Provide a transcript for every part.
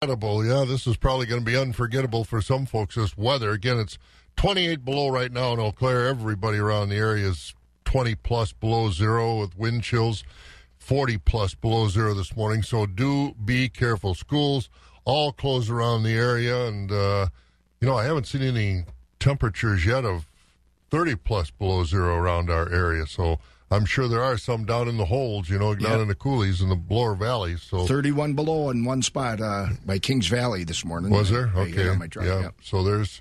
Unforgettable. Yeah, this is probably going to be unforgettable for some folks. This weather. Again, it's 28 below right now in Eau Claire. Everybody around the area is 20 plus below zero with wind chills, 40 plus below zero this morning. So do be careful. Schools all closed around the area. And, uh, you know, I haven't seen any temperatures yet of 30 plus below zero around our area. So I'm sure there are some down in the holes, you know, down Yep. in the coulees in the lower valleys. So 31 below in one spot uh, by Kings Valley this morning. Was there? I- I Okay. got on my truck, yeah. yep. So there's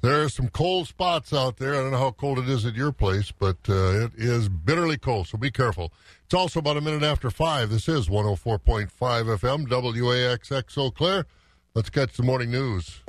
there are some cold spots out there. I don't know how cold it is at your place, but uh, it is bitterly cold. So be careful. It's also about a minute after five. This is 104.5 FM WAXX Eau Claire. Let's catch the morning news.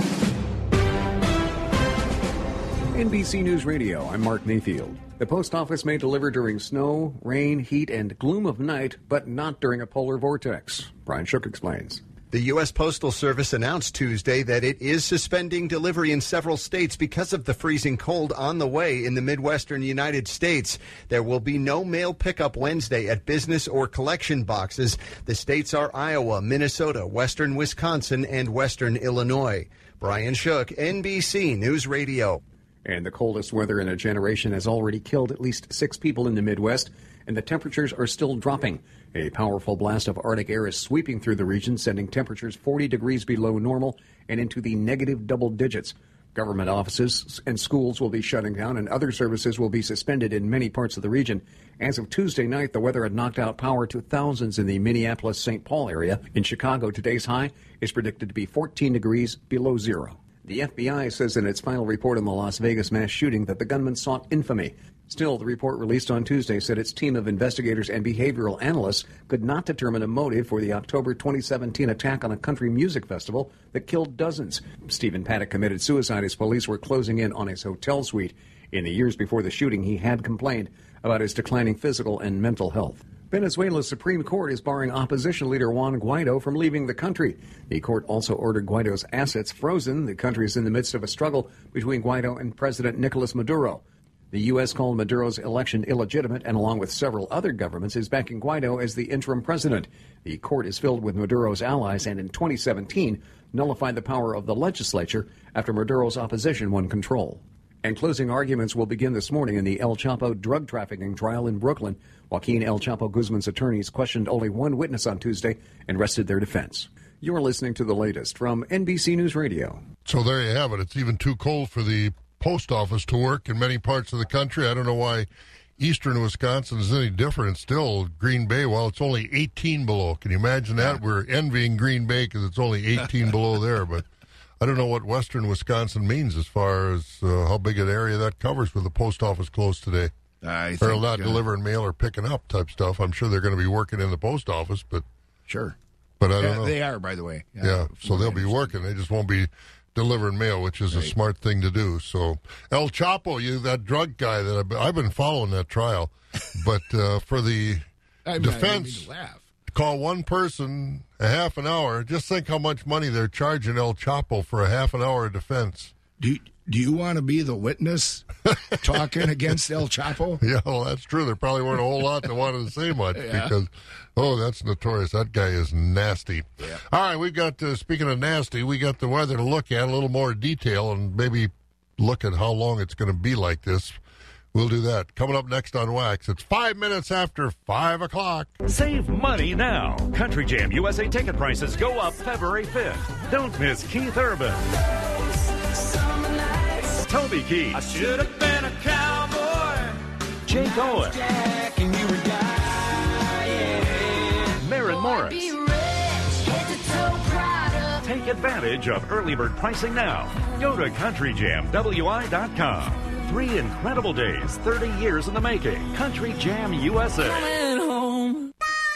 NBC News Radio, I'm Mark Mayfield. The post office may deliver during snow, rain, heat, and gloom of night, but not during a polar vortex. Brian Shook explains. The U.S. Postal Service announced Tuesday that it is suspending delivery in several states because of the freezing cold on the way in the Midwestern United States. There will be no mail pickup Wednesday at business or collection boxes. The states are Iowa, Minnesota, Western Wisconsin, and Western Illinois. Brian Shook, NBC News Radio. And the coldest weather in a generation has already killed at least six people in the Midwest, and the temperatures are still dropping. A powerful blast of Arctic air is sweeping through the region, sending temperatures 40 degrees below normal and into the negative double digits. Government offices and schools will be shutting down, and other services will be suspended in many parts of the region. As of Tuesday night, the weather had knocked out power to thousands in the Minneapolis St. Paul area. In Chicago, today's high is predicted to be 14 degrees below zero. The FBI says in its final report on the Las Vegas mass shooting that the gunman sought infamy. Still, the report released on Tuesday said its team of investigators and behavioral analysts could not determine a motive for the October 2017 attack on a country music festival that killed dozens. Stephen Paddock committed suicide as police were closing in on his hotel suite. In the years before the shooting, he had complained about his declining physical and mental health. Venezuela's Supreme Court is barring opposition leader Juan Guaido from leaving the country. The court also ordered Guaido's assets frozen. The country is in the midst of a struggle between Guaido and President Nicolas Maduro. The U.S. called Maduro's election illegitimate and, along with several other governments, is backing Guaido as the interim president. The court is filled with Maduro's allies and, in 2017, nullified the power of the legislature after Maduro's opposition won control. And closing arguments will begin this morning in the El Chapo drug trafficking trial in Brooklyn. Joaquin El Chapo Guzman's attorneys questioned only one witness on Tuesday and rested their defense. You're listening to the latest from NBC News Radio. So there you have it. It's even too cold for the post office to work in many parts of the country. I don't know why eastern Wisconsin is any different. It's still Green Bay. Well, it's only 18 below. Can you imagine that? We're envying Green Bay because it's only 18 below there. But I don't know what western Wisconsin means as far as uh, how big an area that covers with the post office closed today. I They're think, not uh, delivering mail or picking up type stuff. I'm sure they're going to be working in the post office, but Sure. but I don't Yeah, know. they are, by the way. Yeah, so they'll be working. They just won't be delivering mail, which is a smart thing to do. So El Chapo, you that drug guy that I've been, I've been following that trial, but uh, for the I mean, defense, laugh. call one person a half an hour. Just think how much money they're charging El Chapo for a half an hour of defense. Do you, do you want to be the witness talking against El Chapo? Yeah, well, that's true. There probably weren't a whole lot that wanted to say much because, oh, that's notorious. That guy is nasty. All right, we've got, uh, speaking of nasty, we got the weather to look at, a little more detail, and maybe look at how long it's going to be like this. We'll do that. Coming up next on Wax. It's five minutes after five o'clock. Save money now. Country Jam USA ticket prices go up February 5th. Don't miss Keith Urban. Toby Keith. I should have been a cowboy. Jake Owen. Maren Morris. Take advantage of early bird pricing now. Go to CountryJamWI.com. Three incredible days, 30 years in the making. Country Jam USA.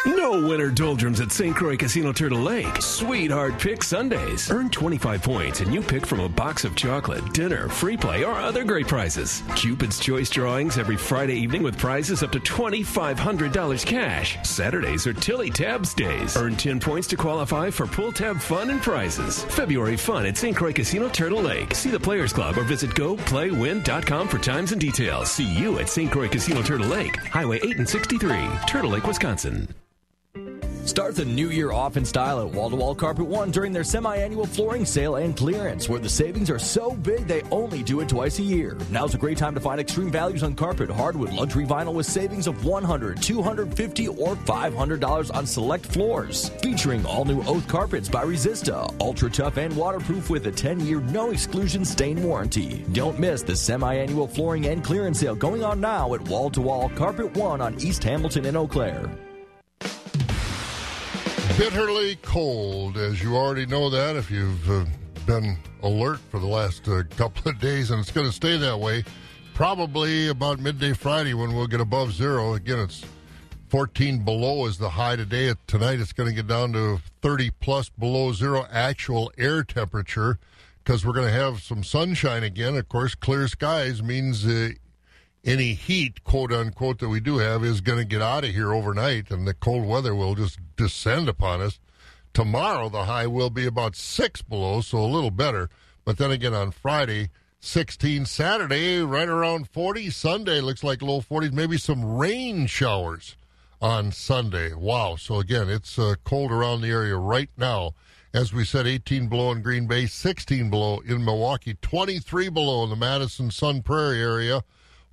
No winter doldrums at St. Croix Casino Turtle Lake. Sweetheart Pick Sundays. Earn 25 points and you pick from a box of chocolate, dinner, free play, or other great prizes. Cupid's Choice drawings every Friday evening with prizes up to $2,500 cash. Saturdays are Tilly Tabs days. Earn 10 points to qualify for pull tab fun and prizes. February fun at St. Croix Casino Turtle Lake. See the Players Club or visit goplaywin.com for times and details. See you at St. Croix Casino Turtle Lake, Highway 8 and 63, Turtle Lake, Wisconsin. Start the new year off in style at Wall to Wall Carpet One during their semi annual flooring sale and clearance, where the savings are so big they only do it twice a year. Now's a great time to find extreme values on carpet, hardwood, luxury vinyl with savings of $100, $250, or $500 on select floors. Featuring all new Oath carpets by Resista, ultra tough and waterproof with a 10 year no exclusion stain warranty. Don't miss the semi annual flooring and clearance sale going on now at Wall to Wall Carpet One on East Hamilton in Eau Claire bitterly cold, as you already know that if you've uh, been alert for the last uh, couple of days, and it's going to stay that way. Probably about midday Friday when we'll get above zero. Again, it's 14 below is the high today. Tonight it's going to get down to 30 plus below zero actual air temperature because we're going to have some sunshine again. Of course, clear skies means uh, any heat, quote unquote, that we do have is going to get out of here overnight, and the cold weather will just descend upon us. Tomorrow, the high will be about six below, so a little better. But then again, on Friday, 16. Saturday, right around 40. Sunday looks like low 40s, maybe some rain showers on Sunday. Wow. So again, it's uh, cold around the area right now. As we said, 18 below in Green Bay, 16 below in Milwaukee, 23 below in the Madison Sun Prairie area.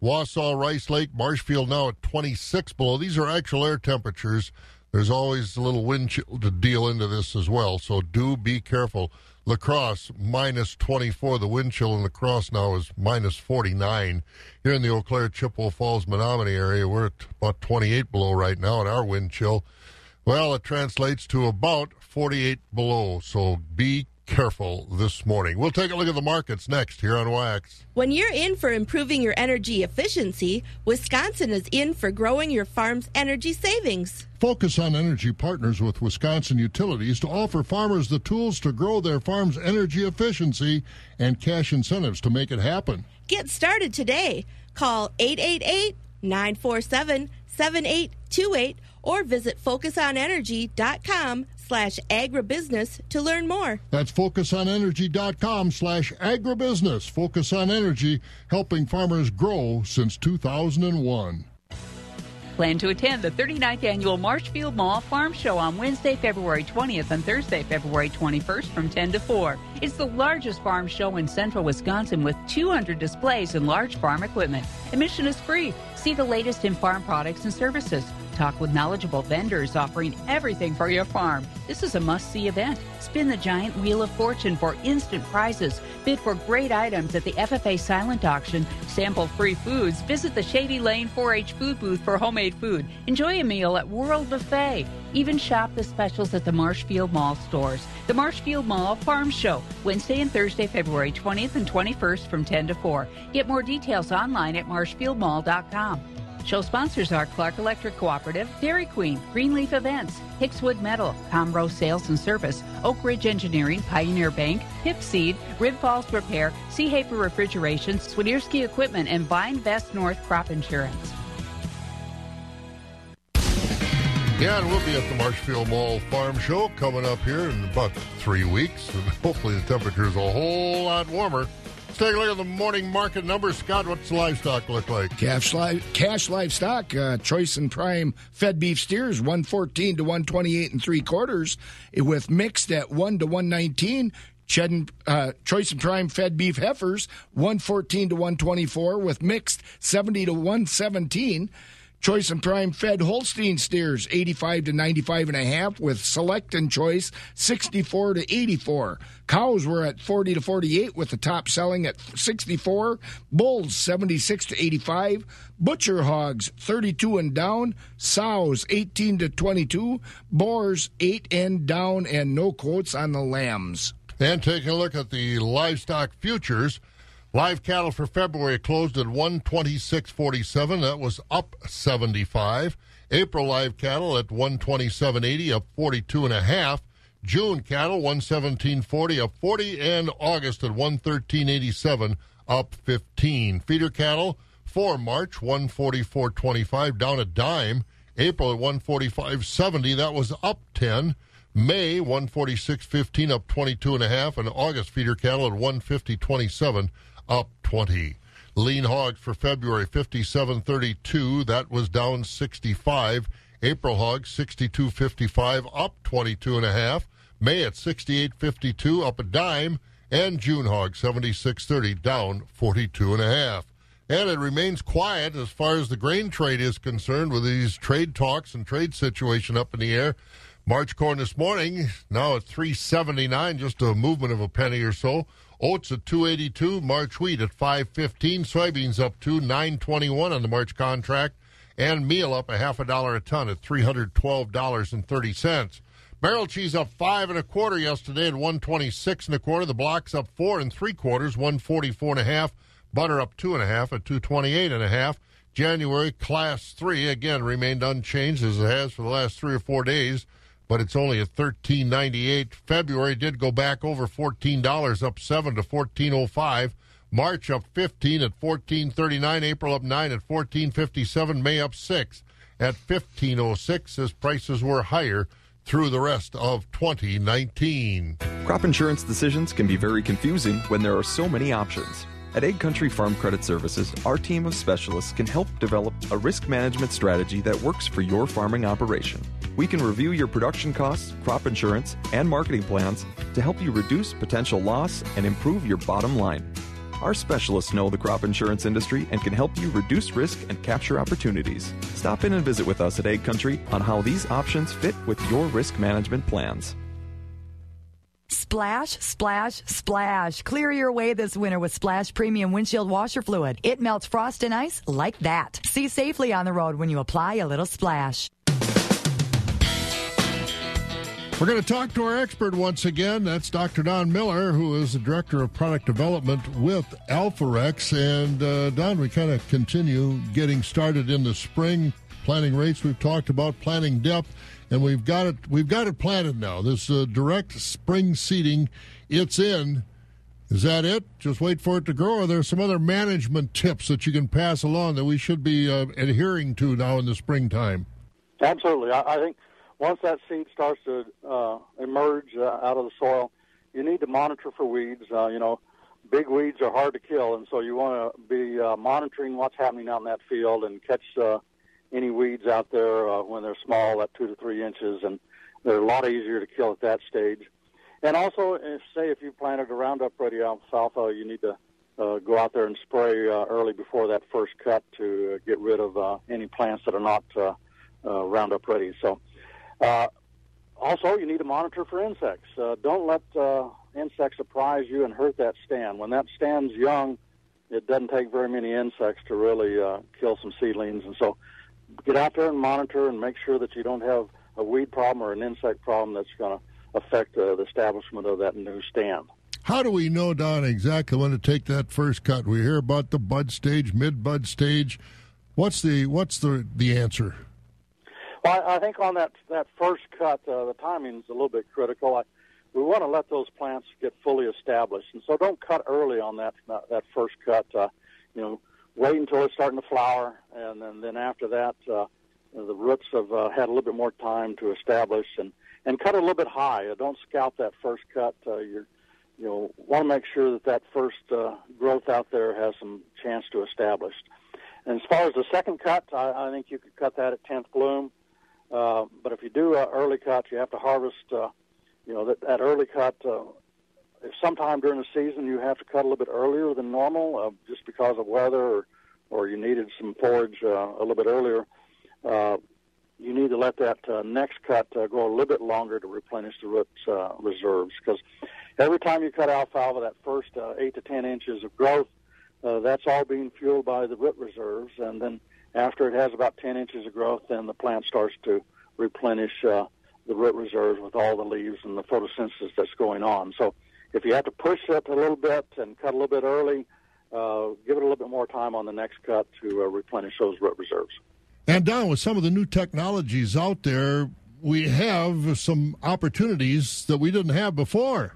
Wausau, Rice Lake, Marshfield now at 26 below. These are actual air temperatures. There's always a little wind chill to deal into this as well, so do be careful. La Crosse minus 24. The wind chill in La Crosse now is minus 49. Here in the Eau Claire, Chippewa Falls, Menomonie area, we're at about 28 below right now, and our wind chill, well, it translates to about 48 below. So be careful this morning. We'll take a look at the markets next here on Wax. When you're in for improving your energy efficiency, Wisconsin is in for growing your farm's energy savings. Focus on Energy partners with Wisconsin Utilities to offer farmers the tools to grow their farm's energy efficiency and cash incentives to make it happen. Get started today. Call 888 947 7828 or visit focusonenergy.com slash agribusiness to learn more. That's focusonenergy.com slash agribusiness. Focus on Energy, helping farmers grow since 2001. Plan to attend the 39th annual Marshfield Mall Farm Show on Wednesday, February 20th and Thursday, February 21st from 10 to 4. It's the largest farm show in central Wisconsin with 200 displays and large farm equipment. Admission is free. See the latest in farm products and services. Talk with knowledgeable vendors offering everything for your farm. This is a must see event. Spin the giant wheel of fortune for instant prizes. Bid for great items at the FFA silent auction. Sample free foods. Visit the Shady Lane 4 H food booth for homemade food. Enjoy a meal at World Buffet. Even shop the specials at the Marshfield Mall stores. The Marshfield Mall Farm Show, Wednesday and Thursday, February 20th and 21st from 10 to 4. Get more details online at marshfieldmall.com. Show sponsors are Clark Electric Cooperative, Dairy Queen, Greenleaf Events, Hixwood Metal, Comro Sales and Service, Oak Ridge Engineering, Pioneer Bank, Hip Seed, Rib Falls Repair, Sea Hafer Refrigeration, Swiderski Equipment, and Vine Vest North Crop Insurance. Yeah, and we'll be at the Marshfield Mall Farm Show coming up here in about three weeks. And hopefully the temperature is a whole lot warmer. Take a look at the morning market numbers. Scott, what's livestock look like? Cash, li- cash livestock, uh, choice and prime fed beef steers, 114 to 128 and three quarters, with mixed at 1 to 119. Ched, uh, choice and prime fed beef heifers, 114 to 124, with mixed 70 to 117. Choice and Prime fed Holstein steers 85 to 95 and a half with Select and Choice 64 to 84. Cows were at 40 to 48 with the top selling at 64. Bulls 76 to 85. Butcher hogs 32 and down. Sows 18 to 22. Boars 8 and down and no quotes on the lambs. And taking a look at the livestock futures. Live cattle for February closed at 126.47. That was up 75. April live cattle at 127.80, up 42 and a half. June cattle 117.40, up 40, and August at 113.87, up 15. Feeder cattle for March 144.25, down a dime. April at 145.70, that was up 10. May 146.15, up 22 and a half, and August feeder cattle at 150.27 up 20. Lean hogs for February 57.32. That was down 65. April hogs 62.55 up 22 and a half. May at 68.52 up a dime, and June hog 76.30 down 42 and a half. And it remains quiet as far as the grain trade is concerned with these trade talks and trade situation up in the air. March corn this morning, now at 379, just a movement of a penny or so. Oats at 282, March wheat at 515, soybeans up to 921 on the March contract, and meal up a half a dollar a ton at $312.30. Barrel cheese up five and a quarter yesterday at 126 and a quarter. The blocks up four and three quarters, 144 and a half. Butter up two and a half at 228 and a half. January class three again remained unchanged as it has for the last three or four days, but it's only at 13.98. February did go back over $14, up seven to 14.05. March up 15 at 14.39. April up nine at 14.57. May up six at 15.06 as prices were higher through the rest of 2019. Crop insurance decisions can be very confusing when there are so many options. At AgCountry Farm Credit Services, our team of specialists can help develop a risk management strategy that works for your farming operation. We can review your production costs, crop insurance, and marketing plans to help you reduce potential loss and improve your bottom line. Our specialists know the crop insurance industry and can help you reduce risk and capture opportunities. Stop in and visit with us at AgCountry on how these options fit with your risk management plans. Splash, splash, splash. Clear your way this winter with Splash Premium Windshield Washer Fluid. It melts frost and ice like that. See safely on the road when you apply a little splash. We're going to talk to our expert once again. That's Dr. Don Miller, who is the Director of Product Development with Alforex. And uh, Don, we kind of continue getting started in the spring. Planting rates we've talked about, planting depth, and we've got it. We've got it planted now. This uh, direct spring seeding, it's in. Is that it? Just wait for it to grow. Or are there some other management tips that you can pass along that we should be uh, adhering to now in the springtime? Absolutely. I, I think once that seed starts to uh, emerge uh, out of the soil, you need to monitor for weeds. Uh, you know, big weeds are hard to kill, and so you want to be uh, monitoring what's happening out in that field and catch uh, any weeds out there uh, when they're small, at two to three inches, and they're a lot easier to kill at that stage. And also, if, say if you planted a Roundup Ready alfalfa, you need to uh, go out there and spray uh, early before that first cut to uh, get rid of uh, any plants that are not uh, uh, Roundup Ready. So, uh, also, you need to monitor for insects. Uh, don't let uh, insects surprise you and hurt that stand. When that stand's young, it doesn't take very many insects to really uh, kill some seedlings, and so get out there and monitor and make sure that you don't have a weed problem or an insect problem that's going to affect uh, the establishment of that new stand. How do we know, Don, exactly when to take that first cut? We hear about the bud stage, mid bud stage. What's the what's the the answer? Well, I, think on that that first cut, uh, the timing is a little bit critical. I, we want to let those plants get fully established, and so don't cut early on that that, that first cut. Uh, you know, wait until it's starting to flower, and then, then after that, uh, the roots have uh, had a little bit more time to establish, and and cut a little bit high. Uh, don't scalp that first cut. Uh, you're you know want to make sure that that first uh, growth out there has some chance to establish. And as far as the second cut, I, I think you could cut that at 10th bloom. Uh, but if you do an early cut, you have to harvest. Uh, you know that that early cut. Uh, if sometime during the season you have to cut a little bit earlier than normal, uh, just because of weather, or, or you needed some forage uh, a little bit earlier, uh, you need to let that uh, next cut uh, go a little bit longer to replenish the root uh, reserves. Because every time you cut alfalfa, that first uh, eight to ten inches of growth, uh, that's all being fueled by the root reserves, and then after it has about 10 inches of growth, then the plant starts to replenish uh, the root reserves with all the leaves and the photosynthesis that's going on. So if you have to push it a little bit and cut a little bit early, uh, give it a little bit more time on the next cut to uh, replenish those root reserves. And Don, with some of the new technologies out there, we have some opportunities that we didn't have before.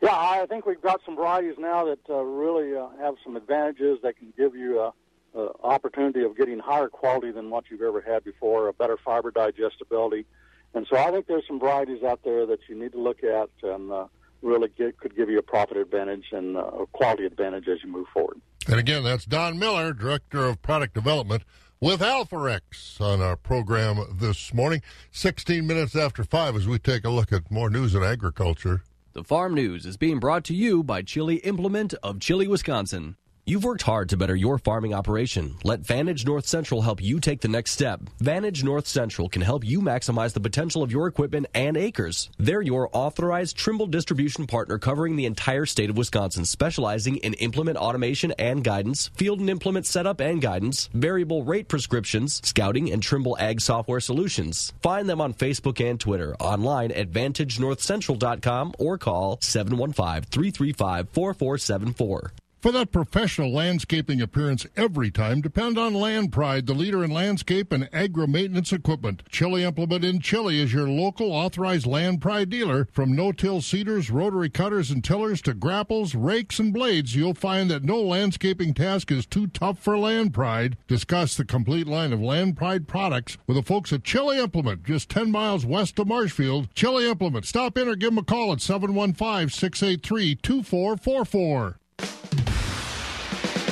Yeah, I think we've got some varieties now that uh, really uh, have some advantages that can give you a, a opportunity of getting higher quality than what you've ever had before, a better fiber digestibility. And so I think there's some varieties out there that you need to look at and uh, really get, could give you a profit advantage and uh, a quality advantage as you move forward. And again, that's Don Miller, Director of Product Development with Alforex on our program this morning. 16 minutes after 5 as we take a look at more news in agriculture. The Farm News is being brought to you by Chili Implement of Chili, Wisconsin. You've worked hard to better your farming operation. Let Vantage North Central help you take the next step. Vantage North Central can help you maximize the potential of your equipment and acres. They're your authorized Trimble distribution partner covering the entire state of Wisconsin, specializing in implement automation and guidance, field and implement setup and guidance, variable rate prescriptions, scouting, and Trimble Ag software solutions. Find them on Facebook and Twitter, online at VantageNorthCentral.com or call 715 335 4474. For that professional landscaping appearance every time, depend on Land Pride, the leader in landscape and agro maintenance equipment. Chili Implement in Chili is your local authorized Land Pride dealer. From no-till seeders, rotary cutters and tillers to grapples, rakes, and blades, you'll find that no landscaping task is too tough for Land Pride. Discuss the complete line of Land Pride products with the folks at Chili Implement, just 10 miles west of Marshfield. Chili Implement. Stop in or give them a call at 715 683 2444.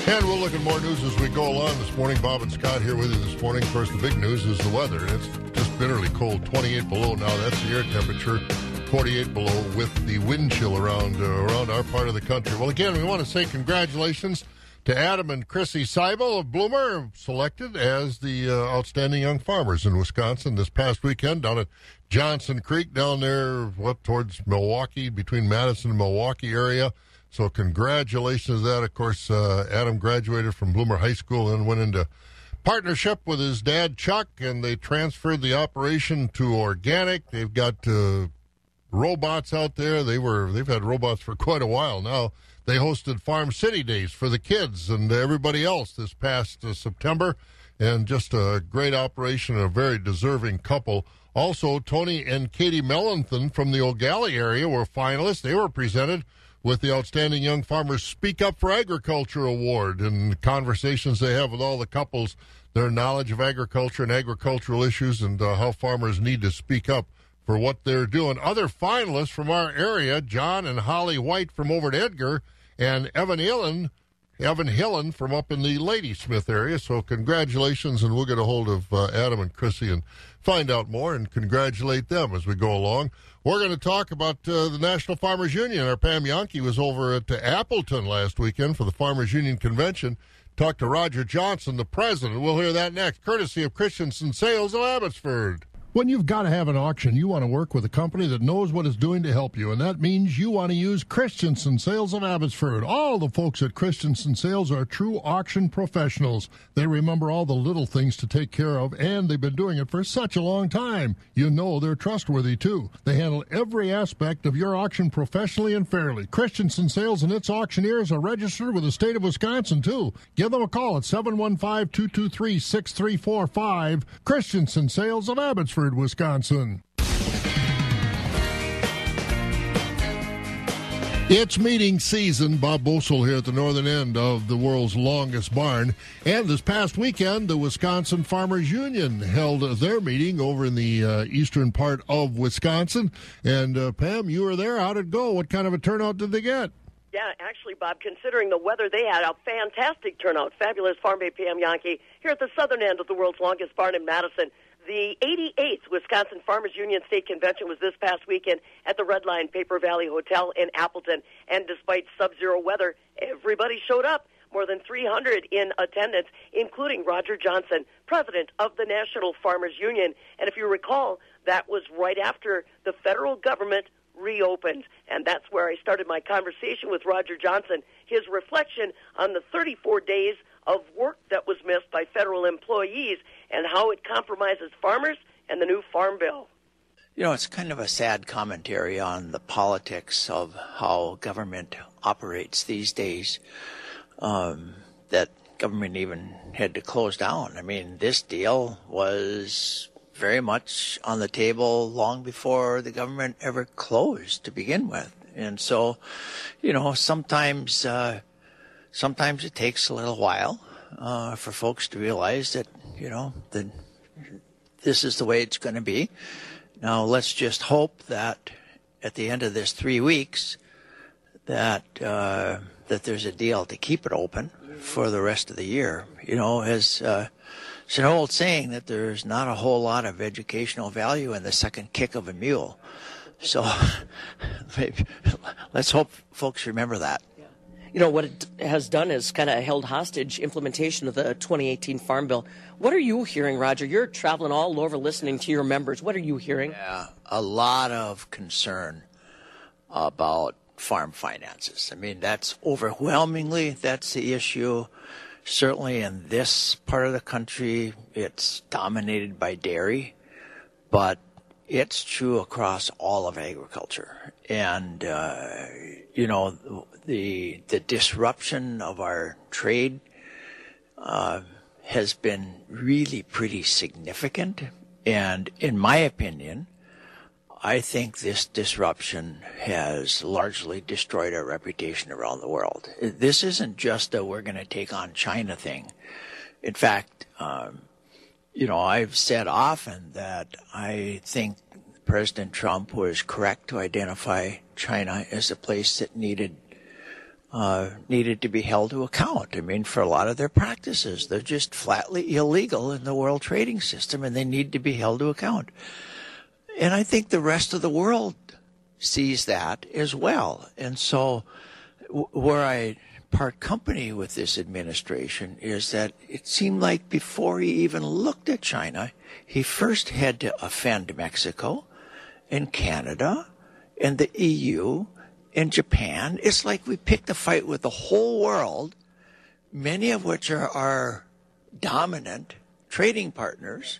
And we'll look at more news as we go along this morning. Bob and Scott here with you this morning. Of course, the big news is the weather. It's just bitterly cold, 28 below now. That's the air temperature, 48 below with the wind chill around uh, around our part of the country. Well, again, we want to say congratulations to Adam and Chrissy Seibel of Bloomer, selected as the uh, outstanding young farmers in Wisconsin this past weekend down at Johnson Creek down there, what towards Milwaukee, between Madison and Milwaukee area. So congratulations that. Of course, uh, Adam graduated from Bloomer High School and went into partnership with his dad Chuck, and they transferred the operation to organic. They've got uh, robots out there. They were they've had robots for quite a while now. They hosted Farm City Days for the kids and everybody else this past uh, September, and just a great operation. A very deserving couple. Also, Tony and Katie Mellenthan from the Gallie area were finalists. They were presented with the Outstanding Young Farmers Speak Up for Agriculture Award and conversations they have with all the couples, their knowledge of agriculture and agricultural issues, and uh, how farmers need to speak up for what they're doing. Other finalists from our area, John and Holly White from over at Edgar, and Evan Hillen, Evan Hillen from up in the Ladysmith area. So congratulations, and we'll get a hold of uh, Adam and Chrissy and find out more and congratulate them as we go along. We're going to talk about uh, the National Farmers Union. Our Pam Jahnke was over at uh, Appleton last weekend for the Farmers Union Convention. Talked to Roger Johnson, the president. We'll hear that next, courtesy of Christensen Sales of Abbotsford. When you've got to have an auction, you want to work with a company that knows what it's doing to help you, and that means you want to use Christensen Sales of Abbotsford. All the folks at Christensen Sales are true auction professionals. They remember all the little things to take care of, and they've been doing it for such a long time. You know they're trustworthy too. They handle every aspect of your auction professionally and fairly. Christensen Sales and its auctioneers are registered with the state of Wisconsin too. Give them a call at 715-223-6345. Christensen Sales of Abbotsford. Wisconsin. It's meeting season. Bob Bosold here at the northern end of the world's longest barn. And this past weekend, the Wisconsin Farmers Union held their meeting over in the uh, eastern part of Wisconsin. And uh, Pam, you were there. How did it go? What kind of a turnout did they get? Yeah, actually, Bob, considering the weather, they had a fantastic turnout. Fabulous Farm Babe Pam Jahnke here at the southern end of the world's longest barn in Madison. The 88th Wisconsin Farmers Union State Convention was this past weekend at the Radisson Paper Valley Hotel in Appleton. And despite sub zero weather, everybody showed up. More than 300 in attendance, including Roger Johnson, president of the National Farmers Union. And if you recall, that was right after the federal government reopened. And that's where I started my conversation with Roger Johnson, his reflection on the 34 days of work that was missed by federal employees and how it compromises farmers and the new farm bill. You know, it's kind of a sad commentary on the politics of how government operates these days. Um, that government even had to close down. I mean, this deal was very much on the table long before the government ever closed to begin with. And so, you know, sometimes, uh, sometimes it takes a little while, uh, for folks to realize that you know, that this is the way it's going to be. Now let's just hope that at the end of this three weeks, that uh, that there's a deal to keep it open for the rest of the year. You know, as uh, It's an old saying that there's not a whole lot of educational value in the second kick of a mule. So maybe, let's hope folks remember that. You know, what it has done is kind of held hostage implementation of the 2018 Farm Bill. What are you hearing, Roger? You're traveling all over listening to your members. What are you hearing? Yeah, a lot of concern about farm finances. I mean, that's overwhelmingly that's the issue. Certainly in this part of the country, it's dominated by dairy, but it's true across all of agriculture. And uh, you know, the the disruption of our trade uh, has been really pretty significant. And in my opinion, I think this disruption has largely destroyed our reputation around the world. This isn't just a we're going to take on China thing. In fact, um, you know, I've said often that I think President Trump was correct to identify China as a place that needed uh, needed to be held to account. I mean, for a lot of their practices, they're just flatly illegal in the world trading system, and they need to be held to account. And I think the rest of the world sees that as well. And so, w- where I part company with this administration is that it seemed like before he even looked at China, he first had to offend Mexico and Canada and the EU and Japan. It's like we picked a fight with the whole world, many of which are our dominant trading partners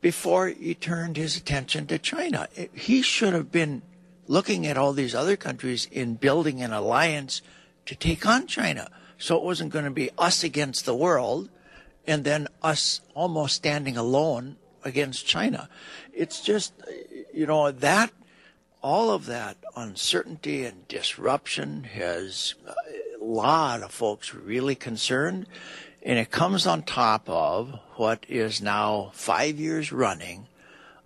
before he turned his attention to China. He should have been looking at all these other countries in building an alliance to take on China. So it wasn't going to be us against the world and then us almost standing alone against China. It's just, you know, that, all of that uncertainty and disruption has uh, a lot of folks really concerned. And it comes on top of what is now five years running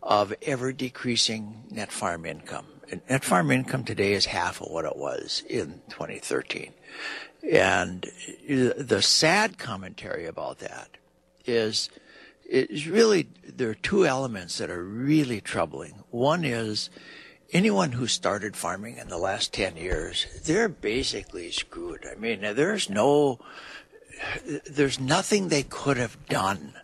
of ever decreasing net farm income. And net farm income today is half of what it was in 2013. And the sad commentary about that is, is really, there are two elements that are really troubling. One is anyone who started farming in the last 10 years, they're basically screwed. I mean, there's no, there's nothing they could have done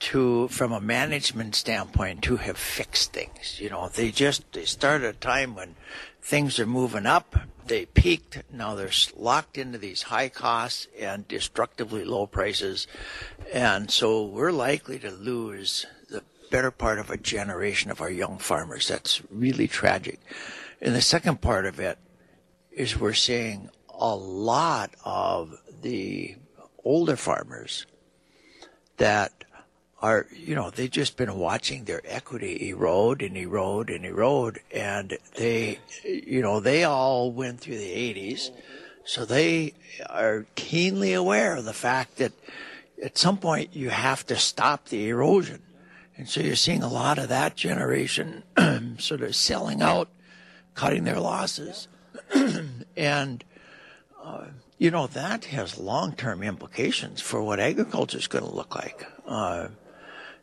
to from a management standpoint to have fixed things you know they just they started a time when things are moving up they peaked now they're locked into these high costs and destructively low prices and so we're likely to lose the better part of a generation of our young farmers that's really tragic and the second part of it is we're seeing a lot of the older farmers that are, you know, they've just been watching their equity erode and erode and erode. And they, you know, they all went through the 80s. So they are keenly aware of the fact that at some point you have to stop the erosion. And so you're seeing a lot of that generation sort of selling out, cutting their losses. and, uh, you know, that has long term implications for what agriculture is going to look like. Uh,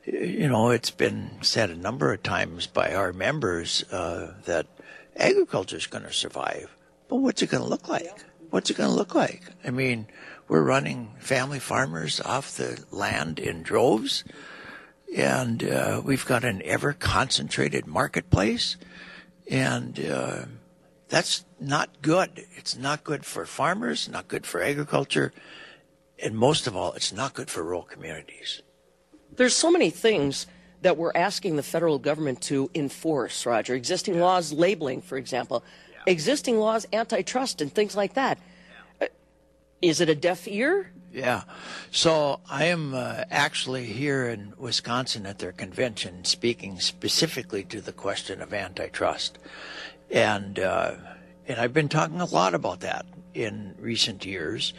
you know, it's been said a number of times by our members uh, that agriculture is going to survive. But what's it going to look like? What's it going to look like? I mean, we're running family farmers off the land in droves, and uh, we've got an ever concentrated marketplace, and uh, that's not good. It's not good for farmers, not good for agriculture, and most of all, it's not good for rural communities. There's so many things that we're asking the federal government to enforce, Roger. Existing laws, labeling, for example, yeah. existing laws, antitrust, and things like that. Yeah. Uh, is it a deaf ear? Yeah. So I am uh, actually here in Wisconsin at their convention speaking specifically to the question of antitrust. And, uh, and I've been talking a lot about that in recent years.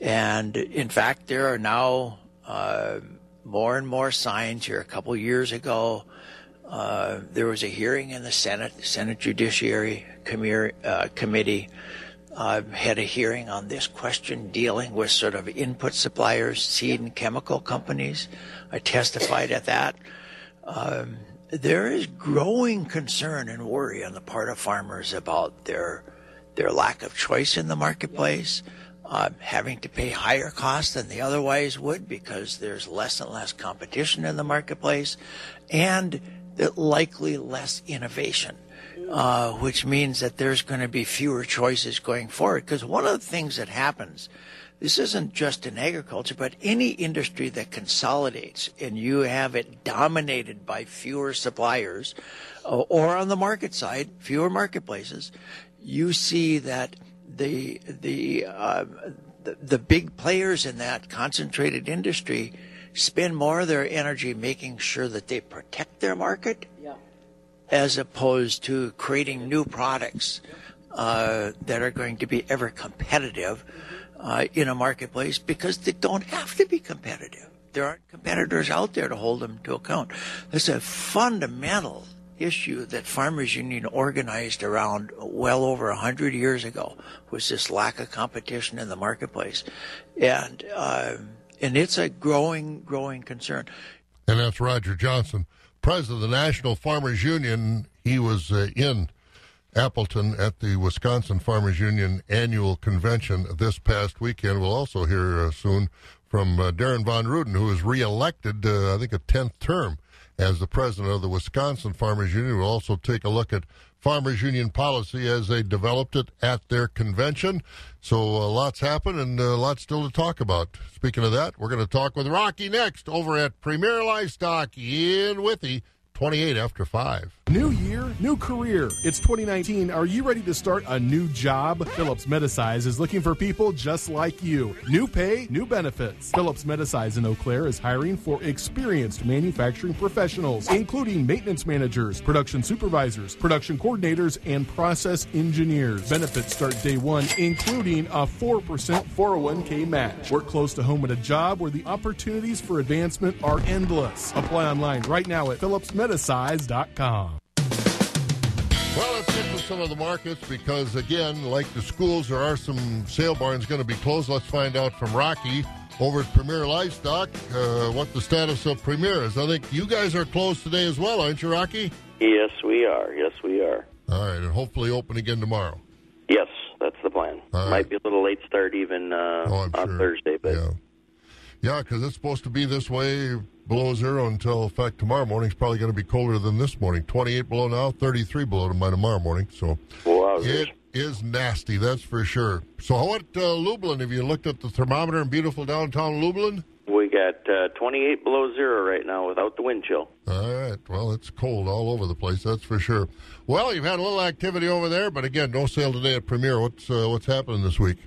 And in fact, there are now uh, more and more signs here. A couple years ago, uh, there was a hearing in the Senate, Senate Judiciary uh, Committee uh, had a hearing on this question dealing with sort of input suppliers, seed and chemical companies. I testified at that. Um, there is growing concern and worry on the part of farmers about their their lack of choice in the marketplace, uh, having to pay higher costs than they otherwise would because there's less and less competition in the marketplace, and likely less innovation. Uh, which means that there's going to be fewer choices going forward. Because one of the things that happens, this isn't just in agriculture, but any industry that consolidates and you have it dominated by fewer suppliers, uh, or on the market side, fewer marketplaces, you see that the the, uh, the the big players in that concentrated industry spend more of their energy making sure that they protect their market. As opposed to creating new products uh, that are going to be ever competitive uh, in a marketplace because they don't have to be competitive. There aren't competitors out there to hold them to account. That's a fundamental issue that farmers union organized around well over a hundred years ago was this lack of competition in the marketplace, and uh, and it's a growing growing concern. And that's Roger Johnson, president of the National Farmers Union. He was uh, in Appleton at the Wisconsin Farmers Union annual convention this past weekend. We'll also hear uh, soon from uh, Darin Von Ruden, who was reelected, uh, I think, a 10th term as the president of the Wisconsin Farmers Union. We'll also take a look at Farmers Union policy as they developed it at their convention. So uh, lots happened and uh, lots still to talk about. Speaking of that, we're going to talk with Rocky next over at Premier Livestock in Withee, 28 after 5. New year, new career. It's 2019. Are you ready to start a new job? Phillips Medisize is looking for people just like you. New pay, new benefits. Phillips Medisize in Eau Claire is hiring for experienced manufacturing professionals, including maintenance managers, production supervisors, production coordinators, and process engineers. Benefits start day one, including a 4% 401k match. Work close to home at a job where the opportunities for advancement are endless. Apply online right now at phillipsmedisize.com. Well, let's get to some of the markets because, again, like the schools, there are some sale barns going to be closed. Let's find out from Rocky over at Premier Livestock uh, what the status of Premier is. I think you guys are closed today as well, aren't you, Rocky? Yes, we are. Yes, we are. All right, and hopefully open again tomorrow. Yes, that's the plan. All Might be a little late start even uh, Oh, on sure. Thursday, but Yeah, yeah, because it's supposed to be this way below zero until, in fact, tomorrow morning's probably going to be colder than this morning. 28 below now, 33 below by tomorrow morning. So it is nasty, that's for sure. So, what, uh, Lublin, have you looked at the thermometer in beautiful downtown Lublin? we got uh, 28 below zero right now without the wind chill. All right. Well, it's cold all over the place, that's for sure. Well, you've had a little activity over there, but again, no sale today at Premier. What's uh, what's happening this week?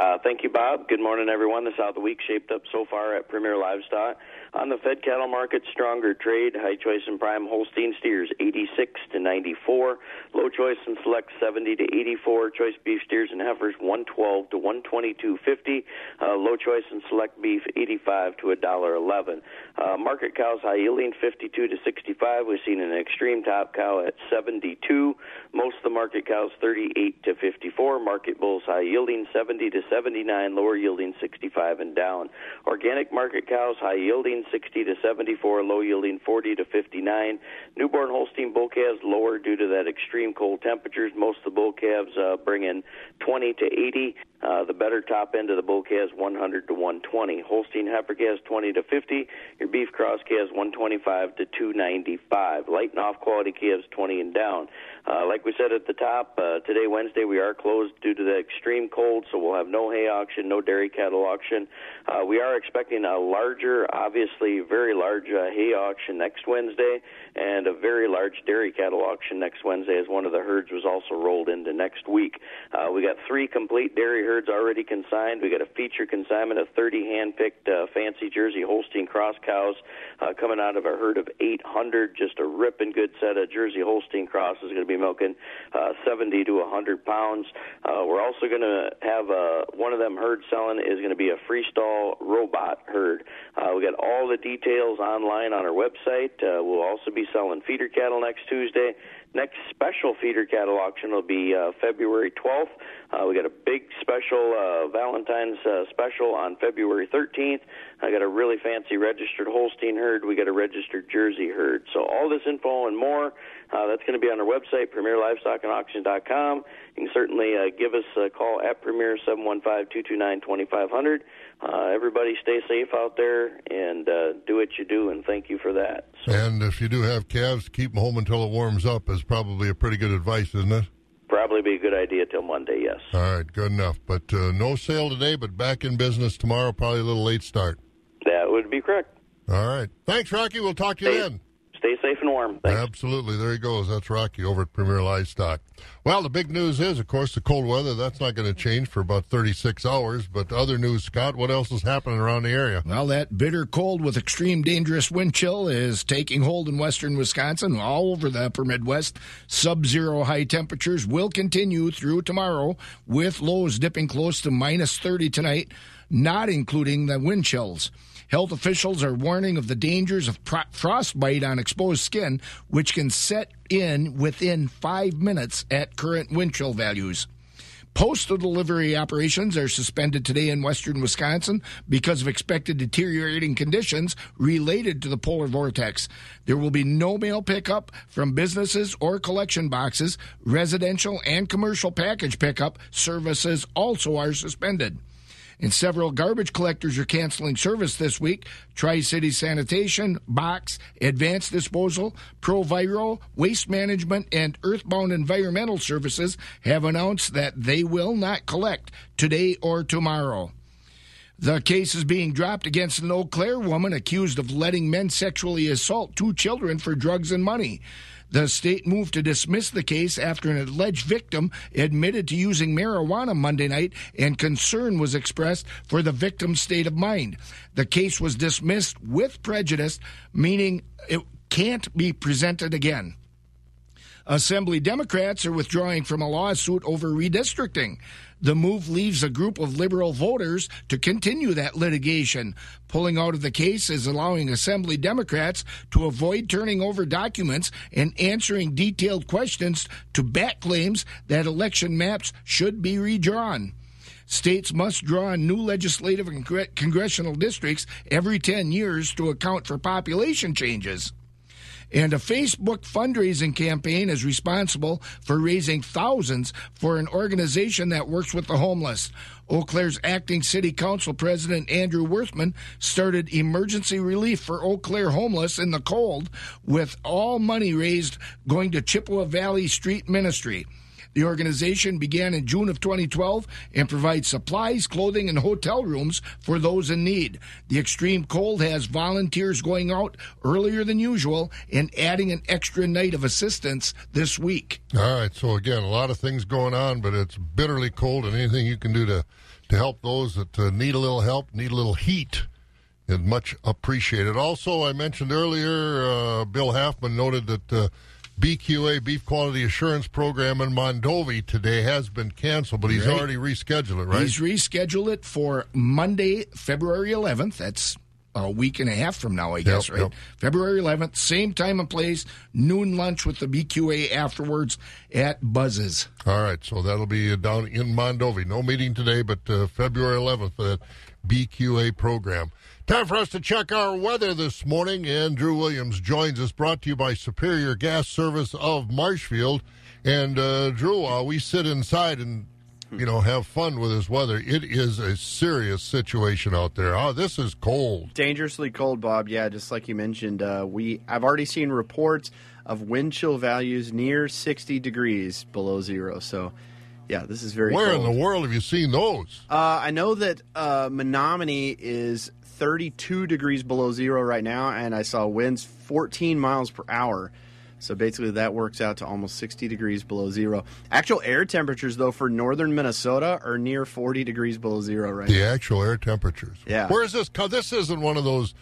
Uh, thank you, Bob. Good morning, everyone. This is how the week shaped up so far at Premier Livestock. On the Fed cattle market, stronger trade. High choice and prime Holstein steers 86 to 94. Low choice and select 70 to 84. Choice beef steers and heifers 112 to 122.50. Uh, low choice and select beef 85 to $1.11. Uh, market cows high yielding 52 to 65. We've seen an extreme top cow at 72. Most of the market cows 38 to 54. Market bulls high yielding 70 to 79. Lower yielding 65 and down. Organic market cows high yielding 60 to 74. Low yielding 40 to 59. Newborn Holstein bull calves lower due to that extreme cold temperatures. Most of the bull calves uh, bring in 20 to 80. Uh, the better top end of the bull calves 100 to 120. Holstein heifer calves 20 to 50. Your beef cross calves 125 to 295. Light and off quality calves 20 and down. Uh, like we said at the top, uh, today Wednesday we are closed due to the extreme cold, so we'll have no hay auction, no dairy cattle auction. Uh, we are expecting a larger, obviously very large uh, hay auction next Wednesday, and a very large dairy cattle auction next Wednesday, as one of the herds was also rolled into next week. Uh, we got three complete dairy herds already consigned. We got a feature consignment of 30 hand-picked uh, fancy Jersey Holstein cross cows uh, coming out of a herd of 800. Just a ripping good set of Jersey Holstein crosses. Is going to be milking uh, 70 to 100 pounds. Uh, we're also going to have uh, one of them herds selling is going to be a freestall robot herd. Uh, we got all the details online on our website. Uh, we'll also be selling feeder cattle next Tuesday. Next special feeder cattle auction will be uh, February 12th. Uh, we got a big special uh, Valentine's uh, special on February 13th. I got a really fancy registered Holstein herd. We got a registered Jersey herd. So all this info and more, uh, that's going to be on our website, PremierLivestockAndAuction.com. You can certainly uh, give us a call at Premier 715-229-2500. Uh, everybody stay safe out there and uh, do what you do, and thank you for that. And if you do have calves, keep them home until it warms up is probably a pretty good advice, isn't it? Probably be a good idea till Monday, yes. All right, good enough. But uh, no sale today, but back in business tomorrow. Probably a little late start. That would be correct. All right. Thanks, Rocky. We'll talk to you Stay- then. Stay safe and warm. Thanks. Absolutely. There he goes. That's Rocky over at Premier Livestock. Well, the big news is, of course, the cold weather. That's not going to change for about 36 hours. But other news, Scott, what else is happening around the area? Well, that bitter cold with extreme dangerous wind chill is taking hold in western Wisconsin, all over the upper Midwest. Sub zero high temperatures will continue through tomorrow, with lows dipping close to minus 30 tonight, not including the wind chills. Health officials are warning of the dangers of pro- frostbite on exposed skin, which can set in within five minutes at current wind chill values. Postal delivery operations are suspended today in western Wisconsin because of expected deteriorating conditions related to the polar vortex. There will be no mail pickup from businesses or collection boxes. Residential and commercial package pickup services also are suspended. And several garbage collectors are canceling service this week. Tri City Sanitation, Box, Advanced Disposal, ProViro, Waste Management, and Earthbound Environmental Services have announced that they will not collect today or tomorrow. The case is being dropped against an Eau Claire woman accused of letting men sexually assault two children for drugs and money. The state moved to dismiss the case after an alleged victim admitted to using marijuana Monday night, and concern was expressed for the victim's state of mind. The case was dismissed with prejudice, meaning it can't be presented again. Assembly Democrats are withdrawing from a lawsuit over redistricting. The move leaves a group of liberal voters to continue that litigation. Pulling out of the case is allowing Assembly Democrats to avoid turning over documents and answering detailed questions to back claims that election maps should be redrawn. States must draw new legislative and congressional districts every 10 years to account for population changes. And a Facebook fundraising campaign is responsible for raising thousands for an organization that works with the homeless. Eau Claire's acting city council president Andrew Werthmann started emergency relief for Eau Claire homeless in the cold, with all money raised going to Chippewa Valley Street Ministry. The organization began in June of 2012 and provides supplies, clothing, and hotel rooms for those in need. The extreme cold has volunteers going out earlier than usual and adding an extra night of assistance this week. All right. So again, a lot of things going on, but it's bitterly cold, and anything you can do to to help those that uh, need a little help, need a little heat, is much appreciated. Also, I mentioned earlier, uh, Bill Halfman noted that. Uh, BQA Beef Quality Assurance Program in Mondovi today has been canceled, but he's Right. already rescheduled it, right? He's rescheduled it for Monday, February 11th. That's a week and a half from now, I guess, Yep, right? yep. February 11th, same time and place, noon lunch with the BQA afterwards at Buzz's. All right, so that'll be uh, down in Mondovi. No meeting today, but uh, February 11th for that BQA program. Time for us to check our weather this morning. And Drew Williams joins us, brought to you by Superior Gas Service of Marshfield. And uh, Drew, while we sit inside and you know have fun with this weather, it is a serious situation out there. Oh, this is cold. dangerously cold, Bob. Yeah, just like you mentioned, uh, we I've already seen reports of wind chill values near 60 degrees below zero. So, yeah, this is very. Where cold. in the world have you seen those? Uh, I know that uh, Menomonie is 32 degrees below zero right now, and I saw winds 14 miles per hour. So basically, that works out to almost 60 degrees below zero. Actual air temperatures, though, for northern Minnesota are near 40 degrees below zero right The now. actual air temperatures. Yeah. Where is this? This isn't one of those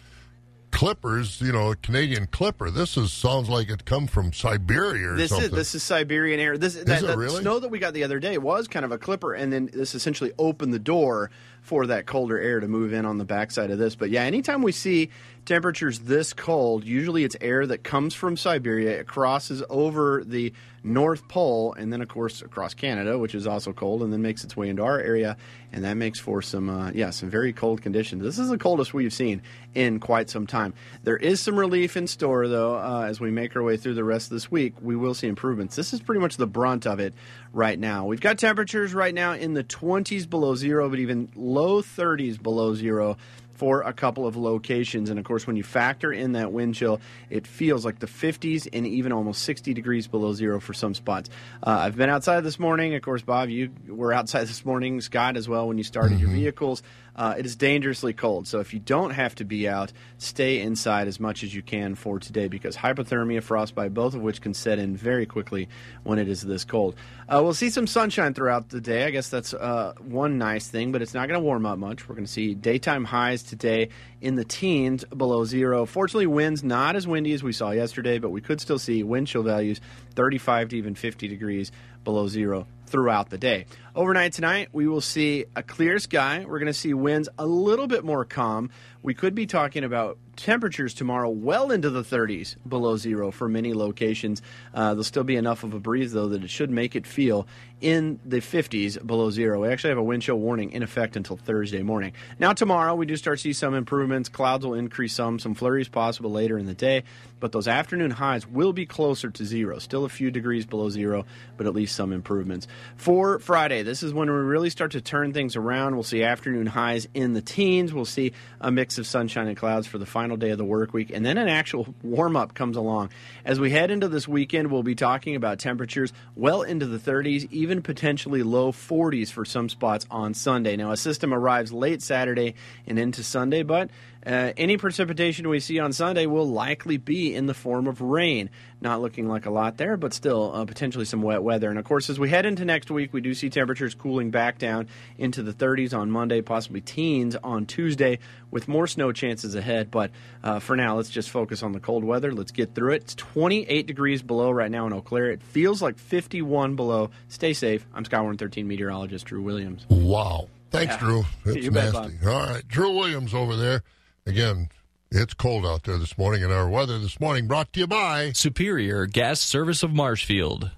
clippers, you know, a Canadian clipper. This is sounds like it come from Siberia or This something. is this is Siberian air. This that, it that really? snow that we got the other day was kind of a clipper, and then this essentially opened the door for that colder air to move in on the backside of this. But yeah, anytime we see temperatures this cold, usually it's air that comes from Siberia, it crosses over the North Pole, and then, of course, across Canada, which is also cold, and then makes its way into our area, and that makes for some, uh, yeah, some very cold conditions. This is the coldest we've seen in quite some time. There is some relief in store, though, uh, as we make our way through the rest of this week. We will see improvements. This is pretty much the brunt of it right now. We've got temperatures right now in the 20s below zero, but even low 30s below zero for a couple of locations. And of course, when you factor in that wind chill, it feels like the 50s and even almost 60 degrees below zero for some spots. Uh, I've been outside this morning. Of course, Bob, you were outside this morning, Scott as well, when you started mm-hmm. your vehicles. Uh, it is dangerously cold. So if you don't have to be out, stay inside as much as you can for today because hypothermia, frostbite, both of which can set in very quickly when it is this cold. Uh, we'll see some sunshine throughout the day. I guess that's uh, one nice thing, but it's not going to warm up much. We're going to see daytime highs today in the teens below zero. Fortunately, winds not as windy as we saw yesterday, but we could still see wind chill values 35 to even 50 degrees below zero throughout the day. Overnight tonight, we will see a clear sky. We're going to see winds a little bit more calm. We could be talking about temperatures tomorrow well into the 30s below zero for many locations. Uh, there'll still be enough of a breeze, though, that it should make it feel in the 50s below zero. We actually have a wind chill warning in effect until Thursday morning. Now, tomorrow, we do start to see some improvements. Clouds will increase some, some flurries possible later in the day, but those afternoon highs will be closer to zero. Still a few degrees below zero, but at least some improvements. For Friday, this is when we really start to turn things around. We'll see afternoon highs in the teens. We'll see a mix of sunshine and clouds for the final day of the work week, and then an actual warm up comes along. As we head into this weekend, we'll be talking about temperatures well into the 30s, even potentially low 40s for some spots on Sunday. Now, a system arrives late Saturday and into Sunday, but uh, any precipitation we see on Sunday will likely be in the form of rain. Not looking like a lot there, but still uh, potentially some wet weather. And of course, as we head into next week, we do see temperatures cooling back down into the 30s on Monday, possibly teens on Tuesday, with more snow chances ahead. But uh, for now, let's just focus on the cold weather. Let's get through it. It's 28 degrees below right now in Eau Claire. It feels like 51 below. Stay safe. I'm Skywarn 13 meteorologist Drew Williams. Wow. Thanks, yeah. Drew. It's nasty. All right. Drew Williams over there. Again, it's cold out there this morning, and our weather this morning brought to you by Superior Gas Service of Marshfield.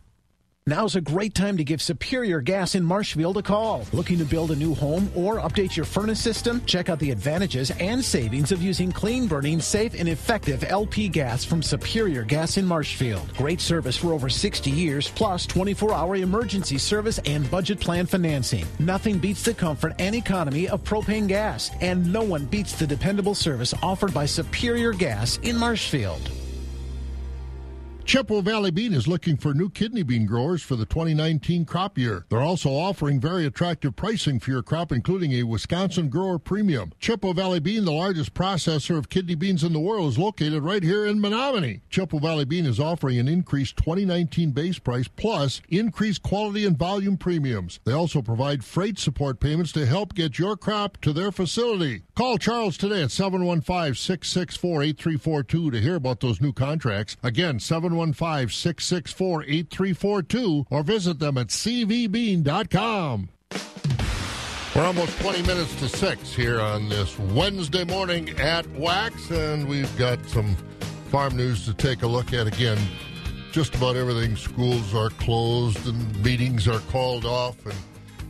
Now's a great time to give Superior Gas in Marshfield a call. Looking to build a new home or update your furnace system? Check out the advantages and savings of using clean burning, safe, and effective LP gas from Superior Gas in Marshfield. Great service for over 60 years, plus 24 hour emergency service and budget plan financing. Nothing beats the comfort and economy of propane gas, and no one beats the dependable service offered by Superior Gas in Marshfield. Chippewa Valley Bean is looking for new kidney bean growers for the 2019 crop year. They're also offering very attractive pricing for your crop, including a Wisconsin grower premium. Chippewa Valley Bean, the largest processor of kidney beans in the world, is located right here in Menomonie. Chippewa Valley Bean is offering an increased 2019 base price plus increased quality and volume premiums. They also provide freight support payments to help get your crop to their facility. Call Charles today at 715 664 8342 to hear about those new contracts. Again, 715 715 664 8342 or visit them at cvbean.com. We're almost 20 minutes to 6 here on this Wednesday morning at Wax, and we've got some farm news to take a look at again. Just about everything. Schools are closed and meetings are called off. And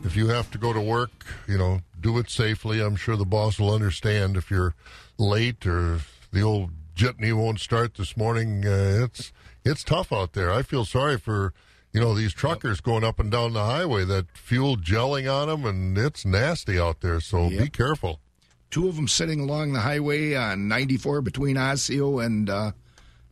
if you have to go to work, you know, do it safely. I'm sure the boss will understand if you're late or the old jitney won't start this morning. Uh, it's it's tough out there. I feel sorry for you know these truckers yep. going up and down the highway. That fuel gelling on them, and it's nasty out there. So yep. be careful. Two of them sitting along the highway on 94 between Osseo and uh,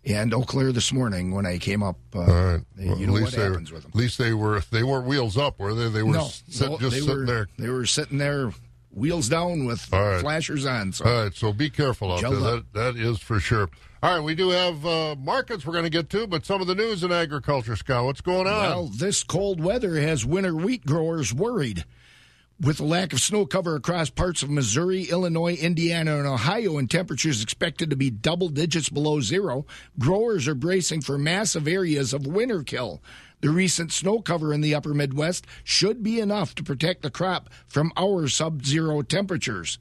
and Eau Claire this morning when I came up. Uh, All right. Well, you know what happens were, with them. At least they were they weren't wheels up, were they? They were no, sit, no, just they sitting were, there. They were sitting there wheels down with right. flashers on. So. All right, so be careful out there. That, that is for sure. All right, we do have uh, markets we're going to get to, but some of the news in agriculture, Scott. What's going on? Well, this cold weather has winter wheat growers worried. With the lack of snow cover across parts of Missouri, Illinois, Indiana, and Ohio, and temperatures expected to be double digits below zero, growers are bracing for massive areas of winter kill. The recent snow cover in the upper Midwest should be enough to protect the crop from our sub zero temperatures.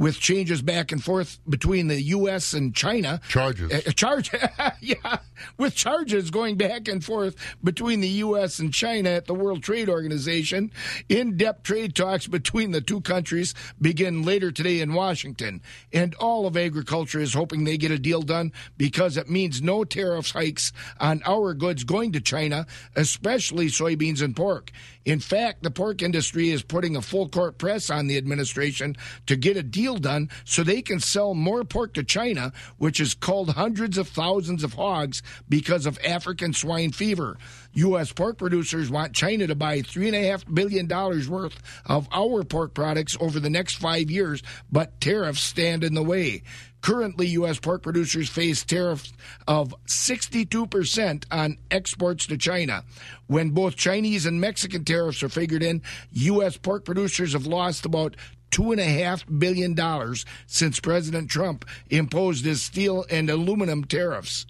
With changes back and forth between the U.S. and China. Charges. Uh, charge, yeah, with charges going back and forth between the U.S. and China at the World Trade Organization. In depth trade talks between the two countries begin later today in Washington. And all of agriculture is hoping they get a deal done because it means no tariffs hikes on our goods going to China, especially soybeans and pork. In fact, the pork industry is putting a full court press on the administration to get a deal done so they can sell more pork to China, which has culled hundreds of thousands of hogs because of African swine fever. U.S. pork producers want China to buy $3.5 billion worth of our pork products over the next five years, but tariffs stand in the way. Currently, U.S. pork producers face tariffs of 62% on exports to China. When both Chinese and Mexican tariffs are figured in, U.S. pork producers have lost about $2.5 billion since President Trump imposed his steel and aluminum tariffs.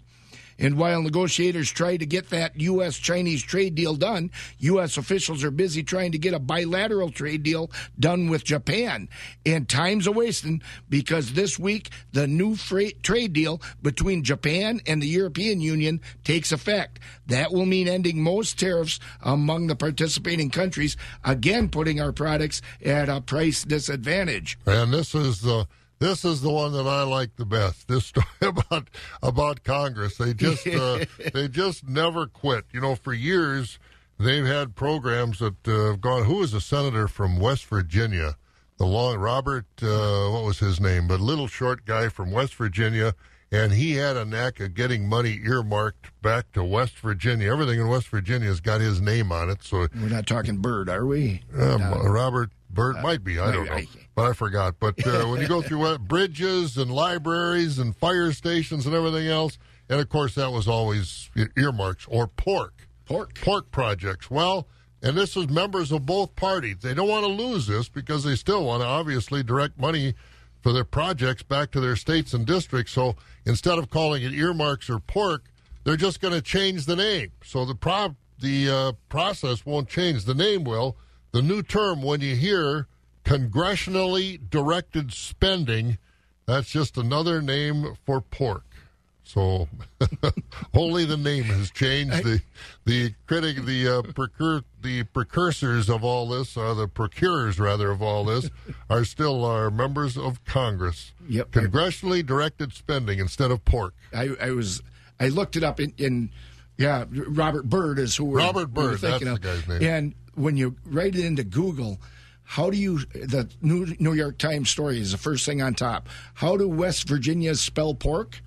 And while negotiators try to get that U.S. Chinese trade deal done, U.S. officials are busy trying to get a bilateral trade deal done with Japan. And time's a wasting because this week the new trade deal between Japan and the European Union takes effect. That will mean ending most tariffs among the participating countries, again putting our products at a price disadvantage. And this is the this is the one that I like the best. This story about about Congress. They just uh, they just never quit. You know, for years they've had programs that uh, have gone. Who is a senator from West Virginia? The long Robert, uh, what was his name? But little short guy from West Virginia, and he had a knack of getting money earmarked back to West Virginia. Everything in West Virginia has got his name on it. So we're not talking Byrd, are we? Um, no. Robert Byrd uh, might be. I don't know, but I forgot. But uh, when you go through uh, bridges and libraries and fire stations and everything else, and of course that was always earmarks or pork, pork, pork projects. Well, and this is members of both parties. They don't want to lose this because they still want to obviously direct money for their projects back to their states and districts. So instead of calling it earmarks or pork, they're just going to change the name. So the pro- the uh, process won't change. The name will the new term, when you hear congressionally directed spending, that's just another name for pork. So only the name has changed. The the critic, the uh, the precursors of all this, or the procurers rather of all this, are still our members of Congress. Yep, congressionally directed spending instead of pork. I, I was I looked it up in, in yeah, Robert Byrd is who we're, Robert Byrd. thinking that's of. the guy's name. And when you write it into Google, how do you the New, New York Times story is the first thing on top. How do West Virginians spell pork?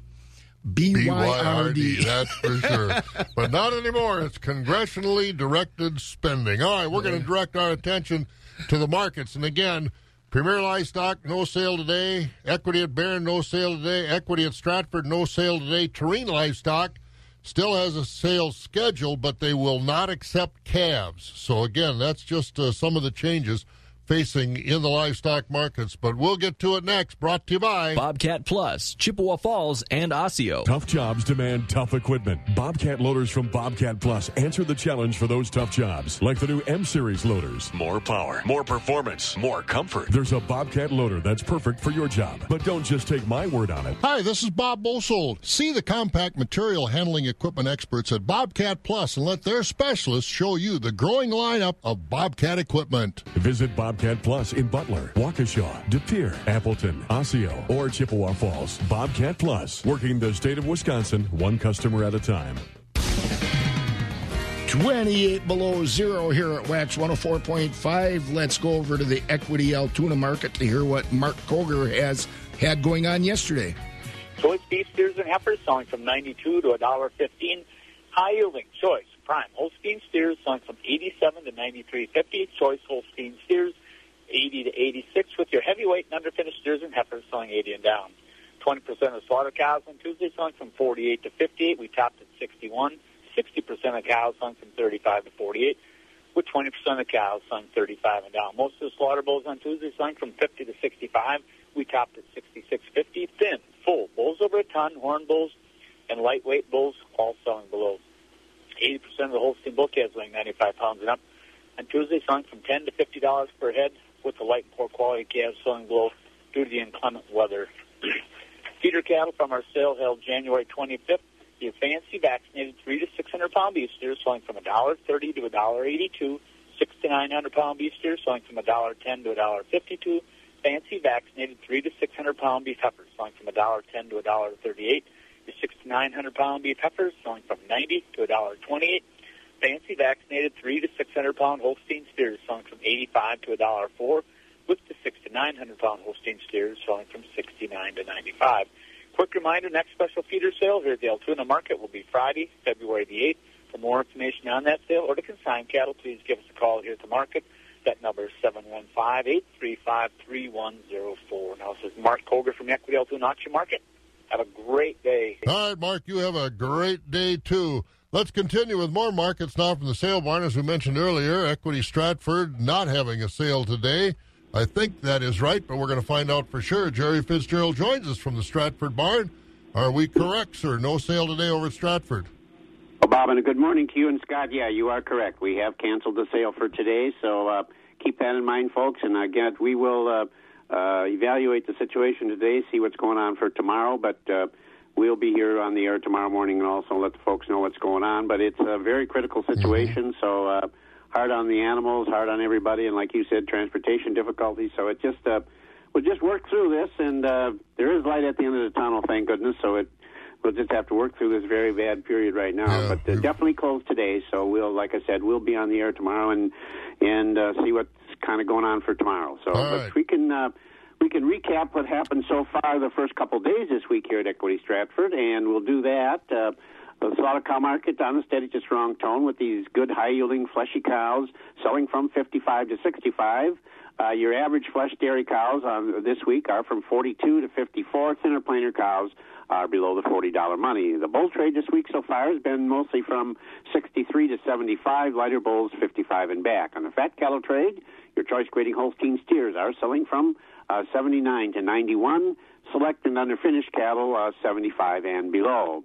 B Y R D. That's for sure. but not anymore. It's congressionally directed spending. All right, we're going to direct our attention to the markets. And again, Premier Livestock, no sale today. Equity at Barron, no sale today. Equity at Stratford, no sale today. Terrain Livestock, still has a sales schedule, but they will not accept calves. So, again, that's just uh, some of the changes facing in the livestock markets. But we'll get to it next. Brought to you by Bobcat Plus, Chippewa Falls, and Osseo. Tough jobs demand tough equipment. Bobcat loaders from Bobcat Plus answer the challenge for those tough jobs, like the new M Series loaders. More power, more performance, more comfort. There's a Bobcat loader that's perfect for your job. But don't just take my word on it. Hi, this is Bob Bosold. See the compact material handling equipment experts at Bobcat Plus and let their specialists show you the growing lineup of Bobcat equipment. Visit Bob Bobcat Plus in Butler, Waukesha, De Pere, Appleton, Osseo, or Chippewa Falls. Bobcat Plus, working the state of Wisconsin one customer at a time. 28 below zero here at Wax 104.5. Let's go over to the Equity Altoona market to hear what Mark Koger has had going on yesterday. Choice beef steers and heifers selling from 92 to $1.15. High yielding choice prime Holstein steers selling from 87 to 93.50. Choice Holstein steers 80 to 86 with your heavyweight and underfinished steers and heifers selling 80 and down. 20% of slaughter cows on Tuesday selling from 48 to 58. We topped at 61. 60% of cows selling from 35 to 48, with 20% of cows selling 35 and down. Most of the slaughter bulls on Tuesday selling from 50 to 65. We topped at 66.50. Thin, full bulls over a ton, horn bulls, and lightweight bulls all selling below 80% of the Holstein bull calves weighing 95 pounds and up. On Tuesday, selling from 10 to $50 per head with the light and poor quality calves selling below due to the inclement weather. Feeder cattle from our sale held January 25th. Your fancy vaccinated three to six hundred pound beef steers selling from a dollar thirty to a dollar eighty two. Six to nine hundred pound beef steers selling from a dollar ten to a dollar fifty two. Fancy vaccinated three to six hundred pound beef heifers selling from a dollar ten to a dollar thirty eight. Your six to nine hundred pound beef heifers selling from ninety to a dollar twenty eight. Fancy vaccinated three to six hundred pound Holstein steers selling from eighty five to a dollar four. With the six to nine hundred pound Holstein steers selling from sixty nine to ninety five. Quick reminder, next special feeder sale here at the Altoona Market will be Friday, February the 8th. For more information on that sale or to consign cattle, please give us a call here at the market. That number is 715-835-3104. Now, this is Mark Koger from Equity Altoona Auction Market. Have a great day. All right, Mark, you have a great day, too. Let's continue with more markets now from the sale barn. As we mentioned earlier, Equity Stratford not having a sale today. I think that is right, but we're going to find out for sure. Jerry Fitzgerald joins us from the Stratford barn. Are we correct, sir? No sale today over at Stratford. Bob, and a good morning to you and Scott. Yeah, you are correct. We have canceled the sale for today, so uh, keep that in mind, folks. And again, we will uh, uh, evaluate the situation today, see what's going on for tomorrow, but uh, we'll be here on the air tomorrow morning and also let the folks know what's going on. But it's a very critical situation, mm-hmm. so uh, hard on the animals, hard on everybody, and like you said, transportation difficulties. So it just uh, we'll just work through this, and uh, there is light at the end of the tunnel, thank goodness. So it we'll just have to work through this very bad period right now. Yeah, but uh, definitely closed today, so we'll, like I said, we'll be on the air tomorrow and and uh, see what's kind of going on for tomorrow. So right. we can. Uh, we can recap what happened so far the first couple days this week here at Equity Stratford, and we'll do that. Uh, the slaughter cow market on a steady to strong tone with these good high yielding fleshy cows selling from 55 to 65. Uh, your average flesh dairy cows on this week are from 42 to 54. Thinner plainer cows are below the $40 money. The bull trade this week so far has been mostly from 63 to 75. Lighter bulls 55 and back. On the fat cattle trade, your choice grading Holstein steers are selling from uh, 79 to 91. Select and underfinished cattle uh, 75 and below.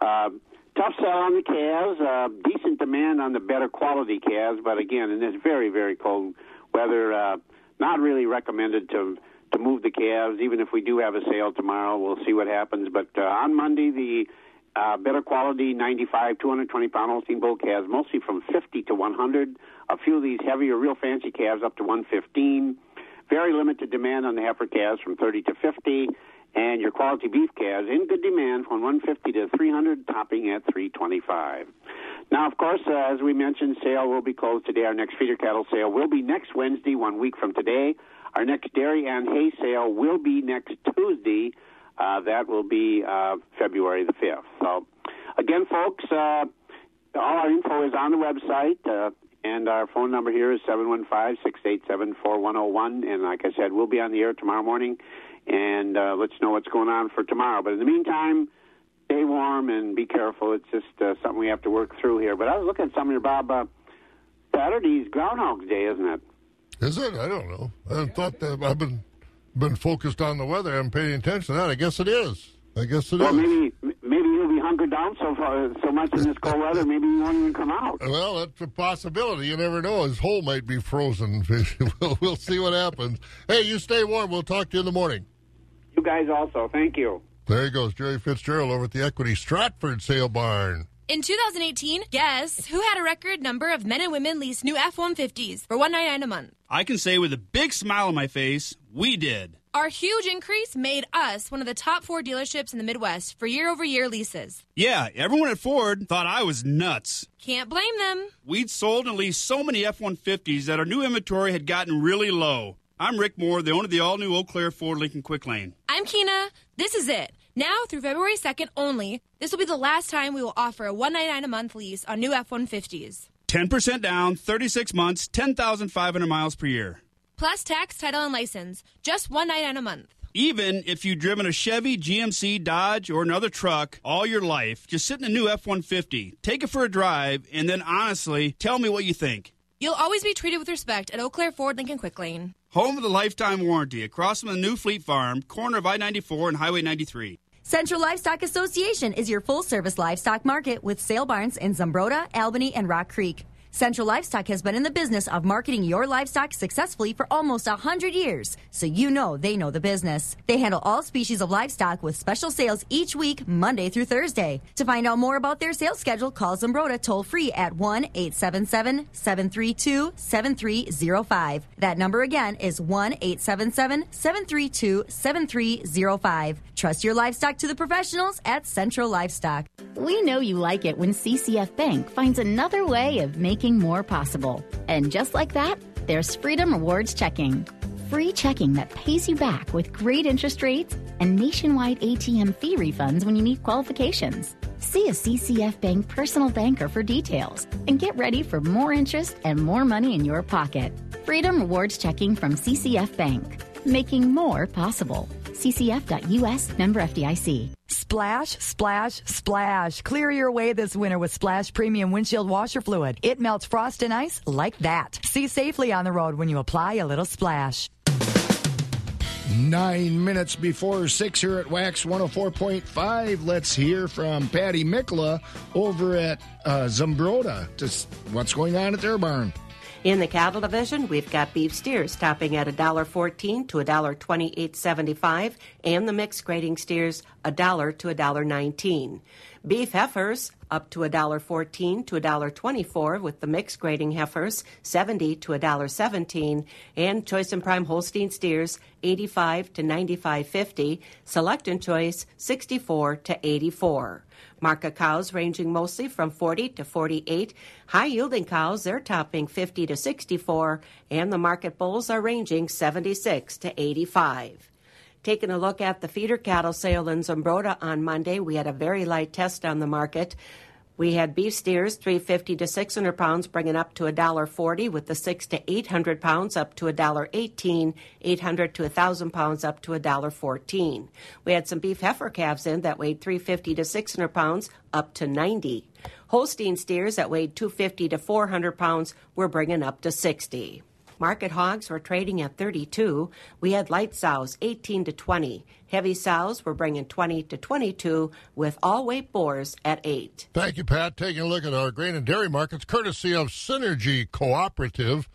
Uh, tough sell on the calves. Uh, decent demand on the better quality calves, but again, in this very very cold weather, uh, not really recommended to to move the calves. Even if we do have a sale tomorrow, we'll see what happens. But uh, on Monday, the uh, better quality 95, 220 pound Holstein bull calves, mostly from 50 to 100. A few of these heavier, real fancy calves up to 115. Very limited demand on the heifer calves from 30 to 50 and your quality beef calves in good demand from 150 to 300, topping at 325. Now, of course, uh, as we mentioned, sale will be closed today. Our next feeder cattle sale will be next Wednesday, one week from today. Our next dairy and hay sale will be next Tuesday. Uh, that will be uh, February the 5th. So, again, folks, uh, all our info is on the website. And our phone number here is 715 687 4101. And like I said, we'll be on the air tomorrow morning and uh, let's know what's going on for tomorrow. But in the meantime, stay warm and be careful. It's just uh, something we have to work through here. But I was looking at some of your Bob. Uh, Saturday's Groundhog Day, isn't it? Is it? I don't know. I yeah. thought that I've been been focused on the weather. I haven't paid any attention to that. I guess it is. I guess it well, is. maybe maybe you'll be hunkered down so far so much in this cold weather. Maybe you won't even come out. Well, that's a possibility. You never know. His hole might be frozen. we'll, we'll see what happens. Hey, you stay warm. We'll talk to you in the morning. You guys also. Thank you. There he goes, Jerry Fitzgerald over at the Equity Stratford Sale Barn. In 2018, guess who had a record number of men and women lease new F 150s for 199 a month? I can say with a big smile on my face, we did. Our huge increase made us one of the top four dealerships in the Midwest for year over year leases. Yeah, everyone at Ford thought I was nuts. Can't blame them. We'd sold and leased so many F 150s that our new inventory had gotten really low. I'm Rick Moore, the owner of the all new Eau Claire Ford Lincoln Quick Lane. I'm Keena. This is it. Now through February 2nd only, this will be the last time we will offer a 199 a month lease on new F 150s. 10% down, 36 months, 10,500 miles per year. Plus tax, title, and license. Just one night and a month. Even if you've driven a Chevy, GMC, Dodge, or another truck all your life, just sit in a new F 150, take it for a drive, and then honestly tell me what you think. You'll always be treated with respect at Eau Claire Ford Lincoln Quick Lane. Home of the lifetime warranty across from the new Fleet Farm, corner of I 94 and Highway 93. Central Livestock Association is your full service livestock market with sale barns in Zumbrota, Albany, and Rock Creek. Central Livestock has been in the business of marketing your livestock successfully for almost 100 years, so you know they know the business. They handle all species of livestock with special sales each week, Monday through Thursday. To find out more about their sales schedule, call Zumbrota toll free at 1 877 732 7305. That number again is 1 877 732 7305. Trust your livestock to the professionals at Central Livestock. We know you like it when CCF Bank finds another way of making more possible. And just like that, there's Freedom Rewards Checking. Free checking that pays you back with great interest rates and nationwide ATM fee refunds when you meet qualifications. See a CCF Bank personal banker for details and get ready for more interest and more money in your pocket. Freedom Rewards Checking from CCF Bank, making more possible. CCF.US member FDIC. Splash, splash, splash. Clear your way this winter with Splash Premium Windshield Washer Fluid. It melts frost and ice like that. See safely on the road when you apply a little splash. Nine minutes before six here at Wax 104.5. Let's hear from Patty Mikla over at uh, Zumbrota. Just what's going on at their barn? In the cattle division, we've got beef steers topping at $1.14 to $1.2875, and the mixed grading steers $1 to $1.19. Beef heifers up to $1.14 to $1.24 with the mixed grading heifers 70 to $1.17 and choice and prime Holstein steers 85 to 95.50, select and choice 64 to 84. Market cows ranging mostly from 40 to 48. High yielding cows, they're topping 50 to 64, and the market bulls are ranging 76 to 85. Taking a look at the feeder cattle sale in Zumbrota on Monday, we had a very light test on the market. We had beef steers, 350 to 600 pounds, bringing up to $1.40, with the 6 to 800 pounds up to $1.18, 800 to 1,000 pounds up to $1.14. We had some beef heifer calves in that weighed 350 to 600 pounds, up to 90. Holstein steers that weighed 250 to 400 pounds were bringing up to 60. Market hogs were trading at 32. We had light sows 18 to 20. Heavy sows were bringing 20 to 22 with all weight boars at 8. Thank you, Pat. Taking a look at our grain and dairy markets, courtesy of Synergy Cooperative.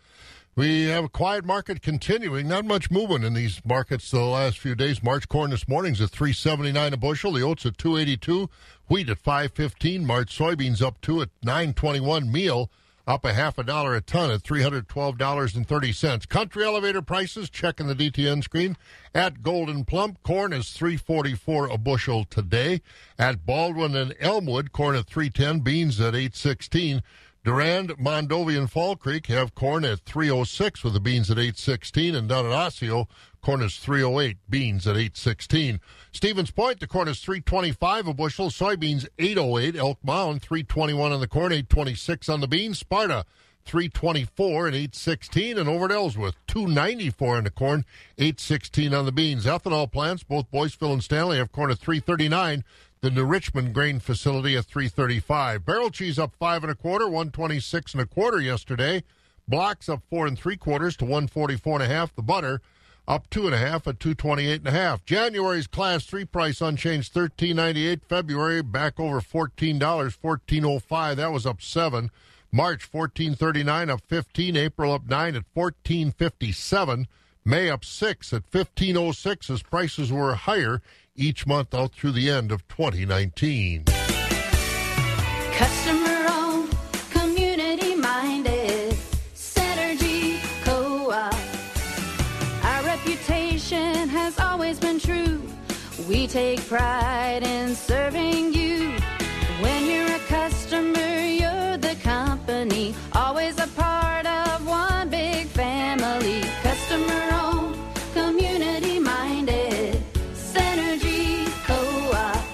We have a quiet market continuing. Not much movement in these markets the last few days. March corn this morning's at 379 a bushel. The oats at 282. Wheat at 515. March soybeans up to at 921. Meal up a half a dollar a ton at $312.30. Country elevator prices, checking the DTN screen. At Gold'n Plump, corn is 344 a bushel today. At Baldwin and Elmwood, corn at 310, beans at 816. Durand, Mondovi, and Fall Creek have corn at 306 with the beans at 816, and down at Osseo, corn is 308, beans at 816. Stevens Point, the corn is 325 a bushel, soybeans 808, Elk Mound 321 on the corn, 826 on the beans, Sparta 324 and 816, and over at Ellsworth 294 on the corn, 816 on the beans. Ethanol plants, both Boyceville and Stanley have corn at 339 the New Richmond grain facility at 335. Barrel cheese up five and a quarter, 126 and a quarter yesterday. Blocks up four and three quarters to 144 and a half. The butter up two and a half at 228 and a half. January's class three price unchanged 13.98. February back over $14, 14.05. That was up seven. March 14.39 up 15. April up nine at 14.57. May up six at 15.06 as prices were higher each month out through the end of 2019. Customer We take pride in serving you. When you're a customer, you're the company. Always a part of one big family. Customer owned, community minded, Synergy Co op.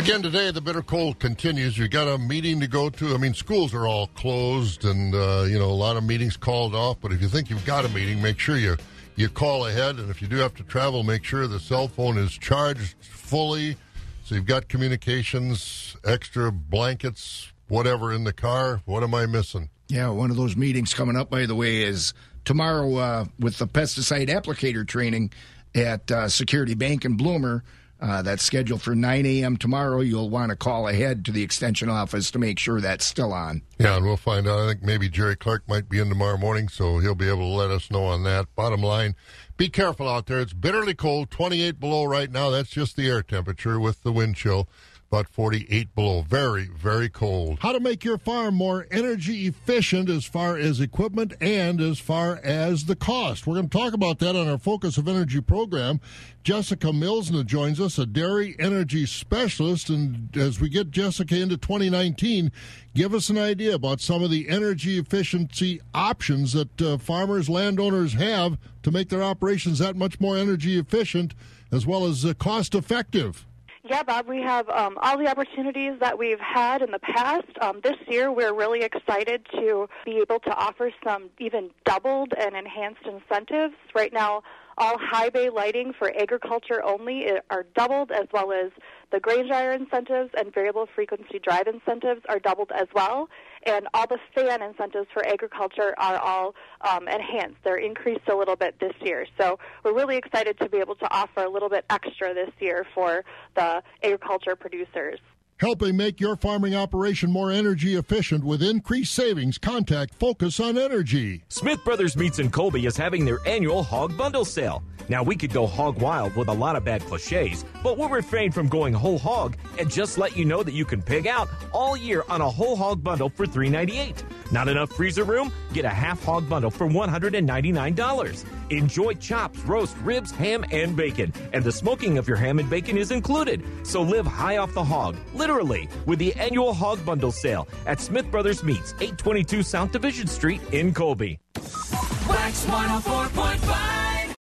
Again today, the bitter cold continues. You got a meeting to go to. I mean, schools are all closed, and uh, you know a lot of meetings called off. But if you think you've got a meeting, make sure you you call ahead. And if you do have to travel, make sure the cell phone is charged fully, so you've got communications, extra blankets, whatever in the car. What am I missing? Yeah, one of those meetings coming up, by the way, is tomorrow uh, with the pesticide applicator training at uh, Security Bank in Bloomer. Uh, that's scheduled for 9 a.m. tomorrow. You'll want to call ahead to the extension office to make sure that's still on. Yeah, and we'll find out. I think maybe Jerry Clark might be in tomorrow morning, so he'll be able to let us know on that. Bottom line, be careful out there. It's bitterly cold, 28 below right now. That's just the air temperature with the wind chill about 48 below. Very, very cold. How to make your farm more energy efficient as far as equipment and as far as the cost. We're going to talk about that on our Focus of Energy program. Jessica Milsna joins us, a dairy energy specialist. And as we get Jessica into 2019, give us an idea about some of the energy efficiency options that uh, farmers, landowners have to make their operations that much more energy efficient as well as uh, cost effective. Yeah, Bob, we have um, all the opportunities that we've had in the past. Um, this year, we're really excited to be able to offer some even doubled and enhanced incentives. Right now, all high bay lighting for agriculture only are doubled, as well as the grain dryer incentives and variable frequency drive incentives are doubled as well. And all the fan incentives for agriculture are all um, enhanced. They're increased a little bit this year. So we're really excited to be able to offer a little bit extra this year for the agriculture producers. Helping make your farming operation more energy efficient with increased savings, contact Focus on Energy. Smith Brothers Meats in Colby is having their annual hog bundle sale. Now, we could go hog wild with a lot of bad cliches, but we'll refrain from going whole hog and just let you know that you can pig out all year on a whole hog bundle for $3.98. Not enough freezer room? Get a half hog bundle for $199. Enjoy chops, roast, ribs, ham, and bacon. And the smoking of your ham and bacon is included. So live high off the hog, literally, with the annual hog bundle sale at Smith Brothers Meats, 822 South Division Street in Colby. Wax 104.5